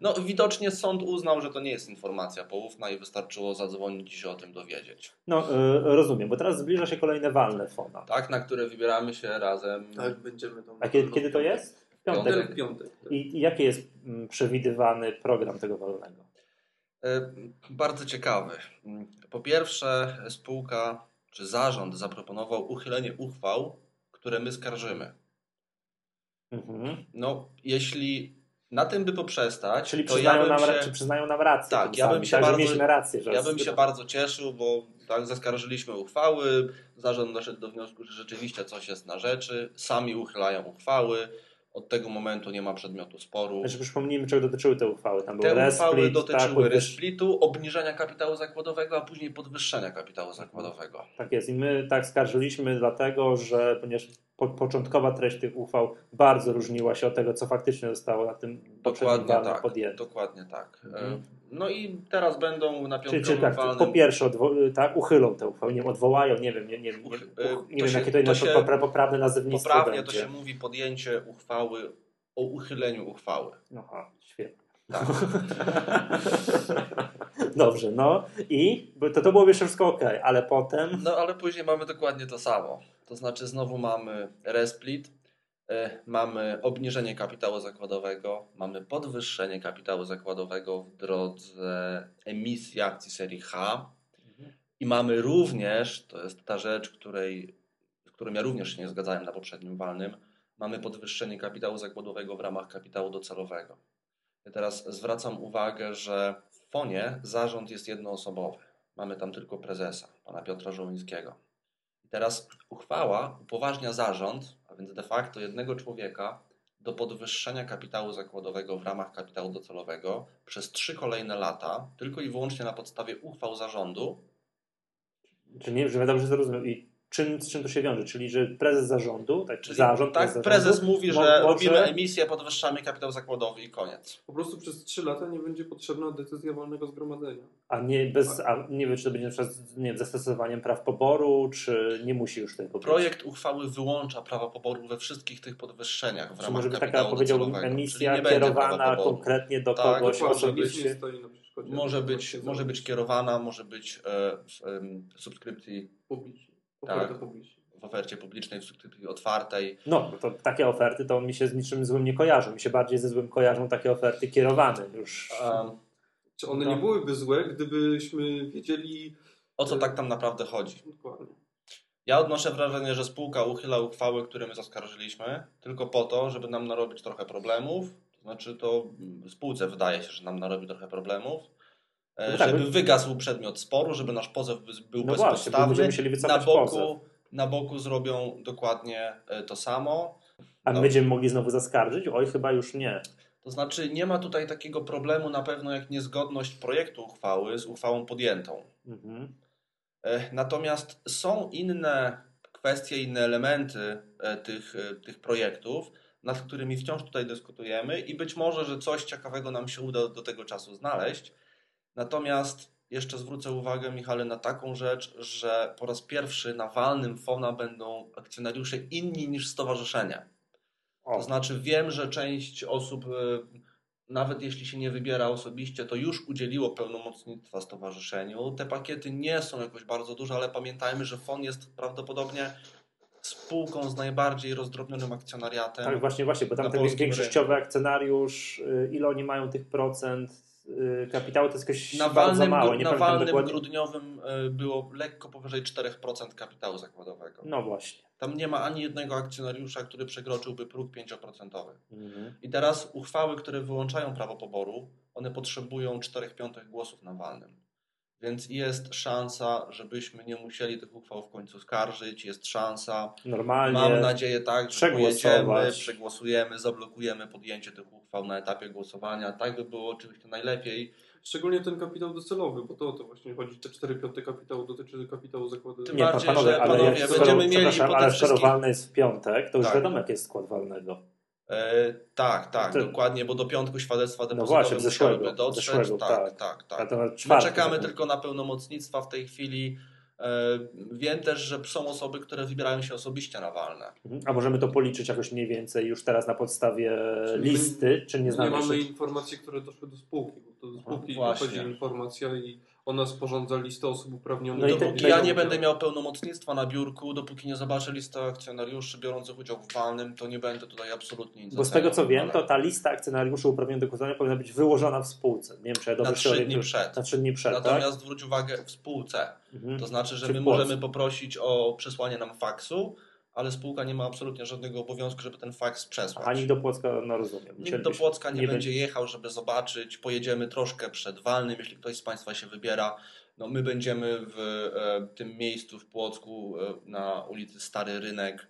No widocznie sąd uznał, że to nie jest informacja poufna i wystarczyło zadzwonić i się o tym dowiedzieć. No, y, rozumiem, bo teraz zbliża się kolejne walne fona. Tak, na które wybieramy się razem. Tak, będziemy tam. A kiedy, kiedy to jest? W piątek. Piątek. piątek. tak. I i jaki jest mm, przewidywany program tego walnego? E, Bardzo ciekawy. Po pierwsze, spółka czy zarząd zaproponował uchylenie uchwał, które my skarżymy. Mhm. No, jeśli na tym by poprzestać, Czyli to przyznają, ja bym nam, się... czy przyznają nam rację. Tak, ja bym się tak, bardzo- rację. Ja bym się bardzo cieszył, bo tak zaskarżyliśmy uchwały, zarząd doszedł do wniosku, że rzeczywiście coś jest na rzeczy, sami uchylają uchwały, od tego momentu nie ma przedmiotu sporu. Znaczy, przypomnijmy, czego dotyczyły te uchwały. Tam Te uchwały tak, dotyczyły podwyż- resplitu, obniżenia kapitału zakładowego, a później podwyższenia kapitału zakładowego. Tak jest. I my tak skarżyliśmy dlatego, że ponieważ po, początkowa treść tych uchwał bardzo różniła się od tego, co faktycznie zostało na tym Dokładnie tak. podjęte. Dokładnie tak. Mhm. No i teraz będą na Czyli, piątkowym czyli tak, po pierwsze odwo- tak, uchylą te uchwały, nie odwołają, nie wiem, nie, nie, nie, Uch- nie, to wiem się- jakie to to się- popra- poprawne nazewnictwo Poprawnie będzie. to się mówi podjęcie uchwały o uchyleniu uchwały. Aha, świetnie. Tak. Dobrze, no i to, to byłoby jeszcze wszystko ok, ale potem No ale później mamy dokładnie to samo. To znaczy znowu mamy resplit, mamy obniżenie kapitału zakładowego, mamy podwyższenie kapitału zakładowego w drodze emisji akcji serii H i mamy również, to jest ta rzecz, której, z którą ja również się nie zgadzałem na poprzednim walnym, mamy podwyższenie kapitału zakładowego w ramach kapitału docelowego. Ja teraz zwracam uwagę, że w fonie zarząd jest jednoosobowy. Mamy tam tylko prezesa, pana Piotra Żołyńskiego. I teraz uchwała upoważnia zarząd, a więc de facto jednego człowieka, do podwyższenia kapitału zakładowego w ramach kapitału docelowego przez trzy kolejne lata, tylko i wyłącznie na podstawie uchwał zarządu, czy nie, że dobrze zrozumiał i czym, z czym to się wiąże, czyli że prezes zarządu, tak, Czyli zarząd, tak, prezes, prezes zarządu, mówi, że może- robimy emisję, podwyższamy kapitał zakładowy i koniec. Po prostu przez 3 lata nie będzie potrzebna decyzja walnego zgromadzenia. a nie bez, a nie wiem, czy to będzie na przykład nie zastosowaniem praw poboru, czy nie musi już tego być. Projekt uchwały wyłącza prawa poboru we wszystkich tych podwyższeniach w Czy ramach może być taka, powiedziałbym, emisja kierowana konkretnie do Tak, kogoś osobiście. Może być, może być kierowana, może być e, w subskrypcji publicznie. Tak. W ofercie publicznej, w subskrypcji otwartej. No, to takie oferty to mi się z niczym złym nie kojarzą. Mi się bardziej ze złym kojarzą takie oferty kierowane już. Em, Czy one No. nie byłyby złe, gdybyśmy wiedzieli o co tak tam naprawdę chodzi? dokładnie. Ja odnoszę wrażenie, że spółka uchyla uchwały, które my zaskarżyliśmy, tylko po to, żeby nam narobić trochę problemów. To znaczy, to mm, spółce wydaje się, że nam narobi trochę problemów. E, No tak, żeby my- wygasł przedmiot sporu, żeby nasz pozew by- był No właśnie, bezpodstawny. musieli na boku, pozew. na boku zrobią dokładnie e, to samo. A my no. będziemy mogli znowu zaskarżyć? Oj, chyba już nie. To znaczy, nie ma tutaj takiego problemu na pewno jak niezgodność projektu uchwały z uchwałą podjętą. Mhm. E, Natomiast są inne kwestie, inne elementy tych, tych projektów, nad którymi wciąż tutaj dyskutujemy i być może, że coś ciekawego nam się uda do tego czasu znaleźć. Natomiast jeszcze zwrócę uwagę, Michale, na taką rzecz, że po raz pierwszy na walnym FONA będą akcjonariusze inni niż stowarzyszenia. O, To znaczy wiem, że część osób, e, nawet jeśli się nie wybiera osobiście, to już udzieliło pełnomocnictwa stowarzyszeniu. Te pakiety nie są jakoś bardzo duże, ale pamiętajmy, że FON jest prawdopodobnie spółką z najbardziej rozdrobnionym akcjonariatem. tak, właśnie, właśnie, bo tam ten większościowy akcjonariusz, y, ile oni mają tych procent y, kapitału, to jest jakoś Na bardzo walnym, mało. Nie na walnym dokładnie. grudniowym e, było lekko powyżej 4% kapitału zakładowego. No właśnie. Tam nie ma ani jednego akcjonariusza, który przekroczyłby próg 5%. Mhm. I teraz uchwały, które wyłączają prawo poboru, one potrzebują 4 piątych głosów na walnym. Więc jest szansa, żebyśmy nie musieli tych uchwał w końcu skarżyć. Jest szansa, Normalnie. mam nadzieję tak, że pojedziemy, przegłosujemy, zablokujemy podjęcie tych uchwał na etapie głosowania. Tak by było oczywiście najlepiej. Szczególnie ten kapitał docelowy, bo to o to właśnie chodzi. Te 4 piąte kapitału dotyczy kapitału zakładowego. Tym Nie, bardziej, panowie, że, ale panowie, jak będziemy skoro, mieli przepraszam, po ale wszystkich... walny jest w piątek, to już Tak. wiadomo, jaki jest skład walnego. E, tak, tak, To- dokładnie, bo do piątku świadectwa No depozytowe właśnie, musiałyby zeszłego, dotrzeć. zeszłego, tak, tak. tak, tak. My czwartek czekamy tak. tylko na pełnomocnictwa w tej chwili. E, Wiem też, że są osoby, które wybierają się osobiście na walne. Mhm. A możemy to policzyć jakoś mniej więcej już teraz na podstawie Czyli listy, czy nie Nie znamy mamy się? informacji, które doszły do spółki, bo to do spółki właśnie. dochodzi informacja i ona sporządza listę osób uprawnionych. No i do te- Dopóki ja nie będę miał pełnomocnictwa na biurku, dopóki nie zobaczę listy akcjonariuszy biorących udział w walnym, to nie będę tutaj absolutnie nic Bo z tego co wiem, Ale to ta lista akcjonariuszy uprawnionych do głosowania powinna być wyłożona w spółce. Nie wiem, czy ja dobrze Na się trzy dni orientuję. przed. Na trzy dni przed, Natomiast zwróć uwagę w spółce. tak? Mhm. To znaczy, że Czy my możemy poprosić o przesłanie nam faksu, ale spółka nie ma absolutnie żadnego obowiązku, żeby ten faks przesłać. A nikt do Płocka, no rozumiem. Nikt do Płocka nie, nie będzie jechał, żeby zobaczyć. Pojedziemy troszkę przed walnym, jeśli ktoś z Państwa się wybiera. No my będziemy w e, tym miejscu w Płocku e, na ulicy Stary Rynek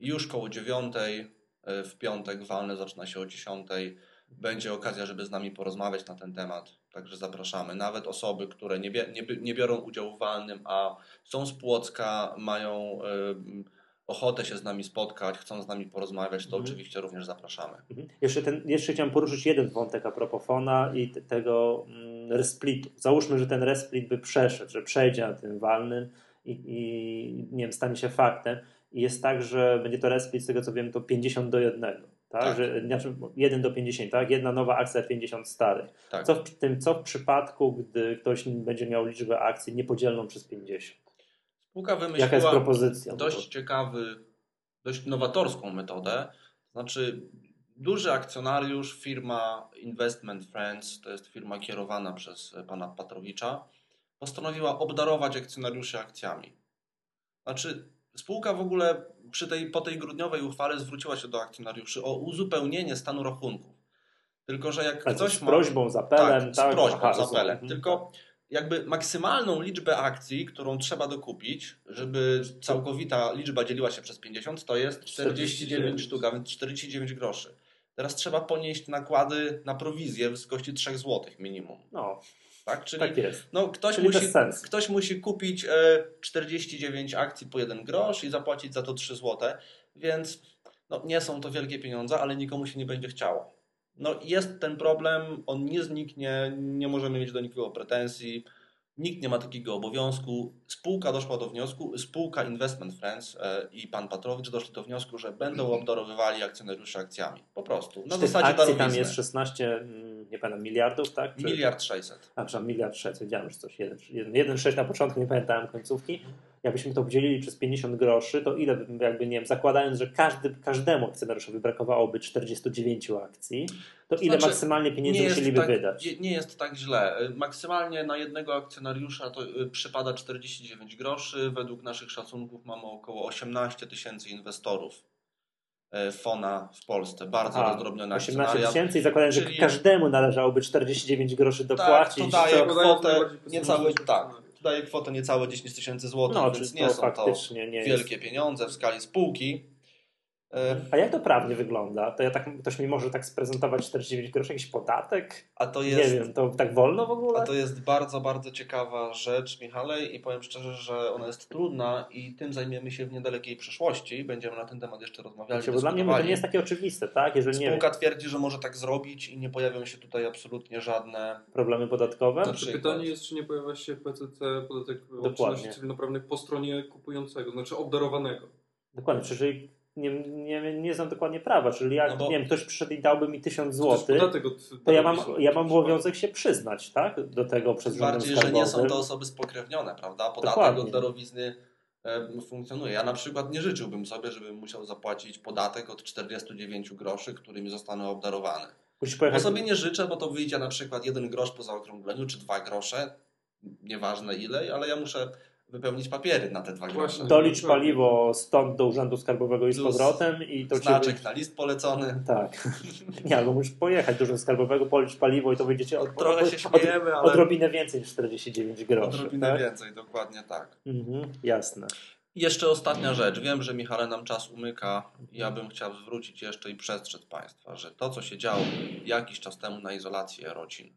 już koło dziewiątej. E, w piątek walne zaczyna się o dziesiątej. Będzie okazja, żeby z nami porozmawiać na ten temat. Także zapraszamy. Nawet osoby, które nie, bie, nie, nie biorą udziału w walnym, a są z Płocka, mają e, ochotę się z nami spotkać, chcą z nami porozmawiać, to Mhm. oczywiście również zapraszamy. Mhm. Jeszcze, ten, jeszcze chciałem poruszyć jeden wątek a propos Fona i te, tego mm, resplitu. Załóżmy, że ten resplit by przeszedł, że przejdzie na tym walnym i, i nie wiem, stanie się faktem. I jest tak, że będzie to resplit, z tego co wiem, to 50 do 1. Tak? Tak. Że, znaczy 1 do 50, tak? Jedna nowa akcja, 50 starych. Tak. Co w tym, co w przypadku, gdy ktoś będzie miał liczbę akcji niepodzielną przez 50? Spółka Jaka jest wymyśliła propozycja? dość ciekawy, dość nowatorską metodę. Znaczy, duży akcjonariusz, firma Investment Friends, to jest firma kierowana przez pana Patrowicza, postanowiła obdarować akcjonariuszy akcjami. Znaczy, spółka w ogóle przy tej, po tej grudniowej uchwale zwróciła się do akcjonariuszy o uzupełnienie stanu rachunków. Tylko, że jak Ale ktoś z ma... prośbą, z apelem, tak, tak? z prośbą, Aha, z apelem. Tylko jakby maksymalną liczbę akcji, którą trzeba dokupić, żeby całkowita liczba dzieliła się przez 50, to jest 49 49 sztuk, a więc 49 groszy. Teraz trzeba ponieść nakłady na prowizję w wysokości 3 zł minimum. No, Tak? Czyli tak jest. no, ktoś, Czyli musi, ktoś musi kupić e, 49 akcji po 1 grosz i zapłacić za to 3 zł, więc no, nie są to wielkie pieniądze, ale nikomu się nie będzie chciało. No jest ten problem, on nie zniknie, nie możemy mieć do nikogo pretensji. Nikt nie ma takiego obowiązku. Spółka doszła do wniosku, spółka Investment Friends e, i pan Patrowicz doszli do wniosku, że będą obdarowywali akcjonariuszy akcjami. Po prostu. Na Czy zasadzie akcji tam jest 16, mm, nie pamiętam, miliardów, tak? Czy... Miliard sześćset. A, przepraszam, miliard 600, wiedziałem, że coś, 1,6 na początku, nie pamiętałem końcówki. Jakbyśmy to podzielili przez 50 groszy, to ile, by- jakby, nie wiem, zakładając, że każdy, każdemu akcjonariuszowi brakowałoby 49 akcji, to ile Znaczy, maksymalnie pieniędzy musieliby tak, wydać? Nie, jest tak źle. Maksymalnie na jednego akcjonariusza to y, przypada 49 groszy. Według naszych szacunków mamy około 18 tysięcy inwestorów y, Fona w Polsce. Bardzo A, rozdrobniony 18 akcjonariat. tysięcy i zakładając, że Czyli- każdemu należałoby 49 groszy Tak, dopłacić. to daje to- Zakładając kwotę pesymistyczny tak, to daje kwotę niecałe 10 tysięcy złotych, No, więc nie są to wielkie pieniądze w skali spółki. Y, A jak to prawnie wygląda? To ja tak, ktoś mi może tak sprezentować 49 groszy, jakiś podatek? A to Nie jest wiem, to tak wolno w ogóle? A to jest bardzo, bardzo ciekawa rzecz, Michale, i powiem szczerze, że ona jest trudna i tym zajmiemy się w niedalekiej przyszłości. Będziemy na ten temat jeszcze rozmawiali. Znaczy, bo dla mnie to nie jest takie oczywiste, tak? Jeżeli nie Spółka twierdzi, że może tak zrobić i nie pojawią się tutaj absolutnie żadne. problemy podatkowe. Na Znaczy, pytanie jest, czy nie pojawia się PCC, podatek od czynności cywilnoprawnych po stronie kupującego, znaczy obdarowanego. Dokładnie, jeżeli nie, nie, nie znam dokładnie prawa, czyli jak, No bo- nie wiem, ktoś przyszedł i dałby mi 1000 To jest zł, podatek od to ja mam, ja mam obowiązek się przyznać, tak? Do tego przez bardziej, że nie są to osoby spokrewnione, prawda? Podatek Dokładnie. od darowizny funkcjonuje. Ja na przykład nie życzyłbym sobie, żebym musiał zapłacić podatek od 49 groszy, którymi zostanę obdarowany. Pojechać, sobie nie życzę, bo to wyjdzie na przykład jeden grosz po zaokrągleniu, czy dwa grosze, nieważne ile, ale ja muszę wypełnić papiery na te dwa grosze. Dolicz paliwo stąd do urzędu skarbowego i z powrotem i to Znaczek na list polecony. Tak. Nie, albo musisz pojechać do urzędu skarbowego, policz paliwo i to wyjdzie od, Trochę od, się śmiejemy, od, ale odrobinę więcej niż 49 groszy. odrobinę tak? więcej, dokładnie tak. Mhm, jasne. I jeszcze ostatnia rzecz. Wiem, że Michale nam czas umyka. Ja bym chciał zwrócić jeszcze i przestrzec Państwa, że to, co się działo jakiś czas temu na izolacji rodzin,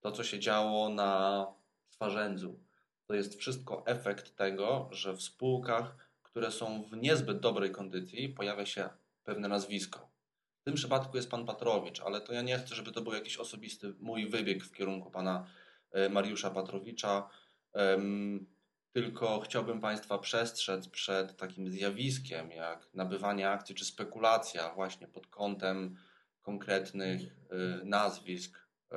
to, co się działo na Swarzędzu, to jest wszystko efekt tego, że w spółkach, które są w niezbyt dobrej kondycji, pojawia się pewne nazwisko. W tym przypadku jest pan Patrowicz, ale to ja nie chcę, żeby to był jakiś osobisty mój wybieg w kierunku pana e, Mariusza Patrowicza. Tylko chciałbym Państwa przestrzec przed takim zjawiskiem jak nabywanie akcji czy spekulacja właśnie pod kątem konkretnych y, nazwisk, y,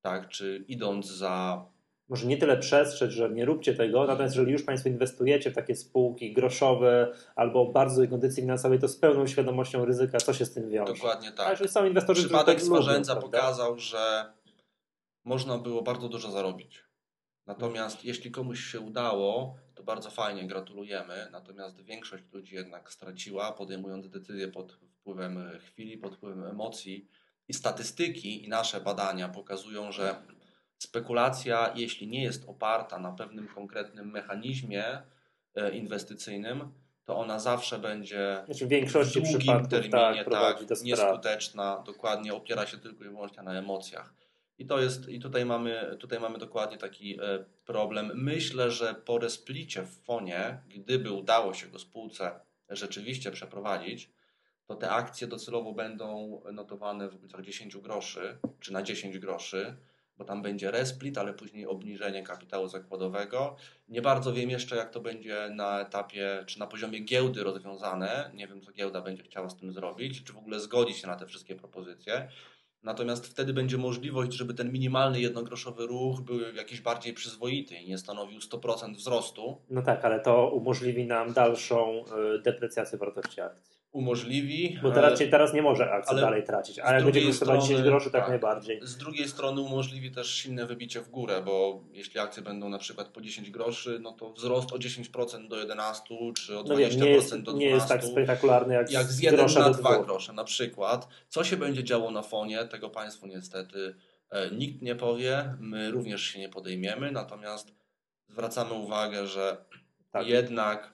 tak, czy idąc za Może nie tyle przestrzec, że nie róbcie tego, natomiast jeżeli już Państwo inwestujecie w takie spółki groszowe albo bardzo kondycji finansowej, to z pełną świadomością ryzyka, co się z tym wiąże. dokładnie tak. jeżeli są inwestorzy, Przypadek tak pokazał, że można było bardzo dużo zarobić. Natomiast jeśli komuś się udało, to bardzo fajnie, gratulujemy. Natomiast większość ludzi jednak straciła, podejmując decyzje pod wpływem chwili, pod wpływem emocji. I statystyki i nasze badania pokazują, że spekulacja, jeśli nie jest oparta na pewnym konkretnym mechanizmie e, inwestycyjnym, to ona zawsze będzie Znaczy w większości w długim przypadków terminie tak, tak, nieskuteczna, dokładnie opiera się tylko i wyłącznie na emocjach. I to jest, i tutaj mamy, tutaj mamy dokładnie taki e, problem. Myślę, że po resplicie w fonie, gdyby udało się go spółce rzeczywiście przeprowadzić, to te akcje docelowo będą notowane w okolicach 10 groszy, czy na 10 groszy, bo tam będzie resplit, ale później obniżenie kapitału zakładowego. Nie bardzo wiem jeszcze, jak to będzie na etapie, czy na poziomie giełdy rozwiązane. Nie wiem, co giełda będzie chciała z tym zrobić, czy w ogóle zgodzić się na te wszystkie propozycje. Natomiast wtedy będzie możliwość, żeby ten minimalny jednogroszowy ruch był jakiś bardziej przyzwoity i nie stanowił 100% wzrostu. No tak, ale to umożliwi nam dalszą y, deprecjację wartości akcji. Umożliwi. Bo teraz, teraz nie może akcji ale dalej tracić, z a jak będzie kosztować 10 strony- groszy, tak, tak. najbardziej. Z drugiej strony umożliwi też silne wybicie w górę, bo jeśli akcje będą na przykład po 10 groszy, no to wzrost o 10% do 11 czy o 20% No wiem, nie jest, do 12. nie jest tak spektakularny jak, jak z z 1 grosza na do 2 dwóch. grosze na przykład. Co się będzie działo na fonie, tego Państwu niestety e, nikt nie powie, my również się nie podejmiemy, natomiast zwracamy uwagę, że Tak. jednak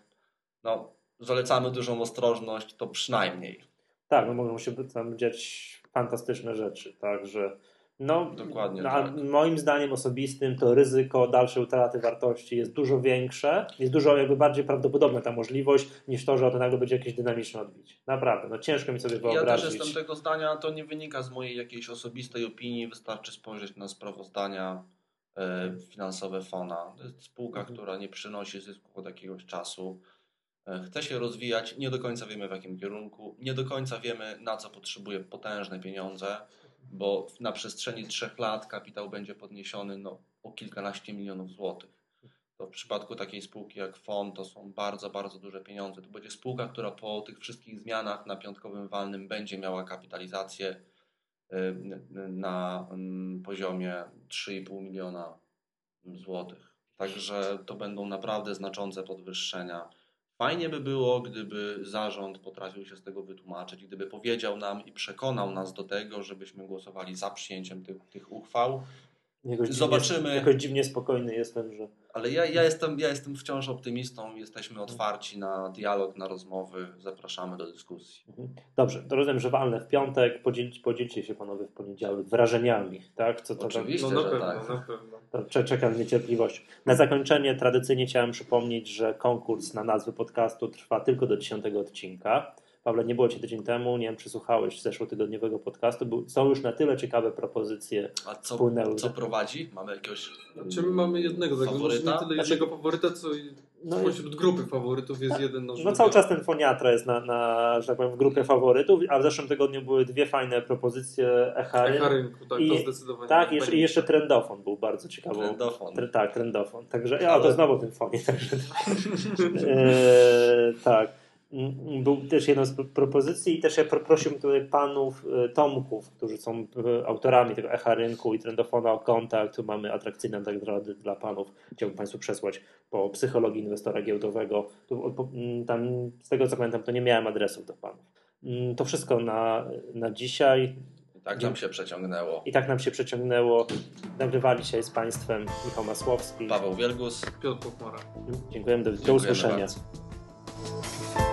no, zalecamy dużą ostrożność, to przynajmniej. Tak, no mogą się tam dziać fantastyczne rzeczy, także no, Dokładnie no, a tak. moim zdaniem osobistym to ryzyko dalszej utraty wartości jest dużo większe, jest dużo jakby bardziej prawdopodobna ta możliwość niż to, że to nagle będzie jakieś dynamiczne odbicie. Naprawdę, no ciężko mi sobie Ja wyobrazić. też jestem tego zdania, to nie wynika z mojej jakiejś osobistej opinii, wystarczy spojrzeć na sprawozdania e, finansowe Fona. To jest spółka, Mhm. która nie przynosi zysku od jakiegoś czasu. E, Chce się rozwijać, nie do końca wiemy w jakim kierunku, nie do końca wiemy na co potrzebuje potężne pieniądze, bo na przestrzeni trzech lat kapitał będzie podniesiony no, o kilkanaście milionów złotych. To w przypadku takiej spółki jak FON to są bardzo, bardzo duże pieniądze. To będzie spółka, która po tych wszystkich zmianach na piątkowym walnym będzie miała kapitalizację y, na poziomie 3,5 miliona złotych. Także to będą naprawdę znaczące podwyższenia. Fajnie by było, gdyby zarząd potrafił się z tego wytłumaczyć, gdyby powiedział nam i przekonał nas do tego, żebyśmy głosowali za przyjęciem tych, tych uchwał. Jakoś Zobaczymy. Dziwnie, jakoś dziwnie spokojny jestem, że Ale ja, ja, jestem, ja jestem wciąż optymistą, jesteśmy otwarci na dialog, na rozmowy, zapraszamy do dyskusji. Mhm. Dobrze, to rozumiem, że walne w piątek, podzielić, podzielcie się panowie w poniedziałek wrażeniami, tak? Co to tam- Oczywiście. No na że pewno, tak. na pewno. To cze- czekam z niecierpliwością. Na zakończenie tradycyjnie chciałem przypomnieć, że konkurs na nazwę podcastu trwa tylko do 10 odcinka. Pawle, nie było Cię tydzień temu, nie wiem, czy słuchałeś zeszłotygodniowego podcastu. Był, są już na tyle ciekawe propozycje. A co, co prowadzi? Mamy jakiegoś Znaczy my mamy jednego, tak, może faworyta? nie tyle Znaczy- jednego faworyta, co i No, spośród grupy faworytów jest jeden nasz no cały czas ten foniatra jest na, na, że tak powiem, w grupie faworytów, a w zeszłym tygodniu były dwie fajne propozycje Echary. Echa rynku, tak, I- to zdecydowanie. Tak, i jeszcze, i jeszcze trendofon był bardzo ciekawą. trendofon. Tre, tak, trendofon. Także, ja, Ale- to znowu ten fonie. Także, e, tak. Mm, Był też jedną z pro- propozycji i też ja pro- prosiłbym tutaj panów e, Tomków, którzy są e, autorami tego Echa Rynku i Trendofona o kontakt. Tu mamy atrakcyjne nagrody dla panów. Chciałbym Państwu przesłać po psychologii inwestora giełdowego. Mm, tam, z tego co pamiętam, to nie miałem adresów do panów. Mm, To wszystko na, na dzisiaj. I tak nam się przeciągnęło. I tak nam się przeciągnęło. Nagrywali dzisiaj z Państwem Michał Masłowski. Paweł Wielgus. Piotr Pochmara. Dziękujemy, do, do usłyszenia. bardzo.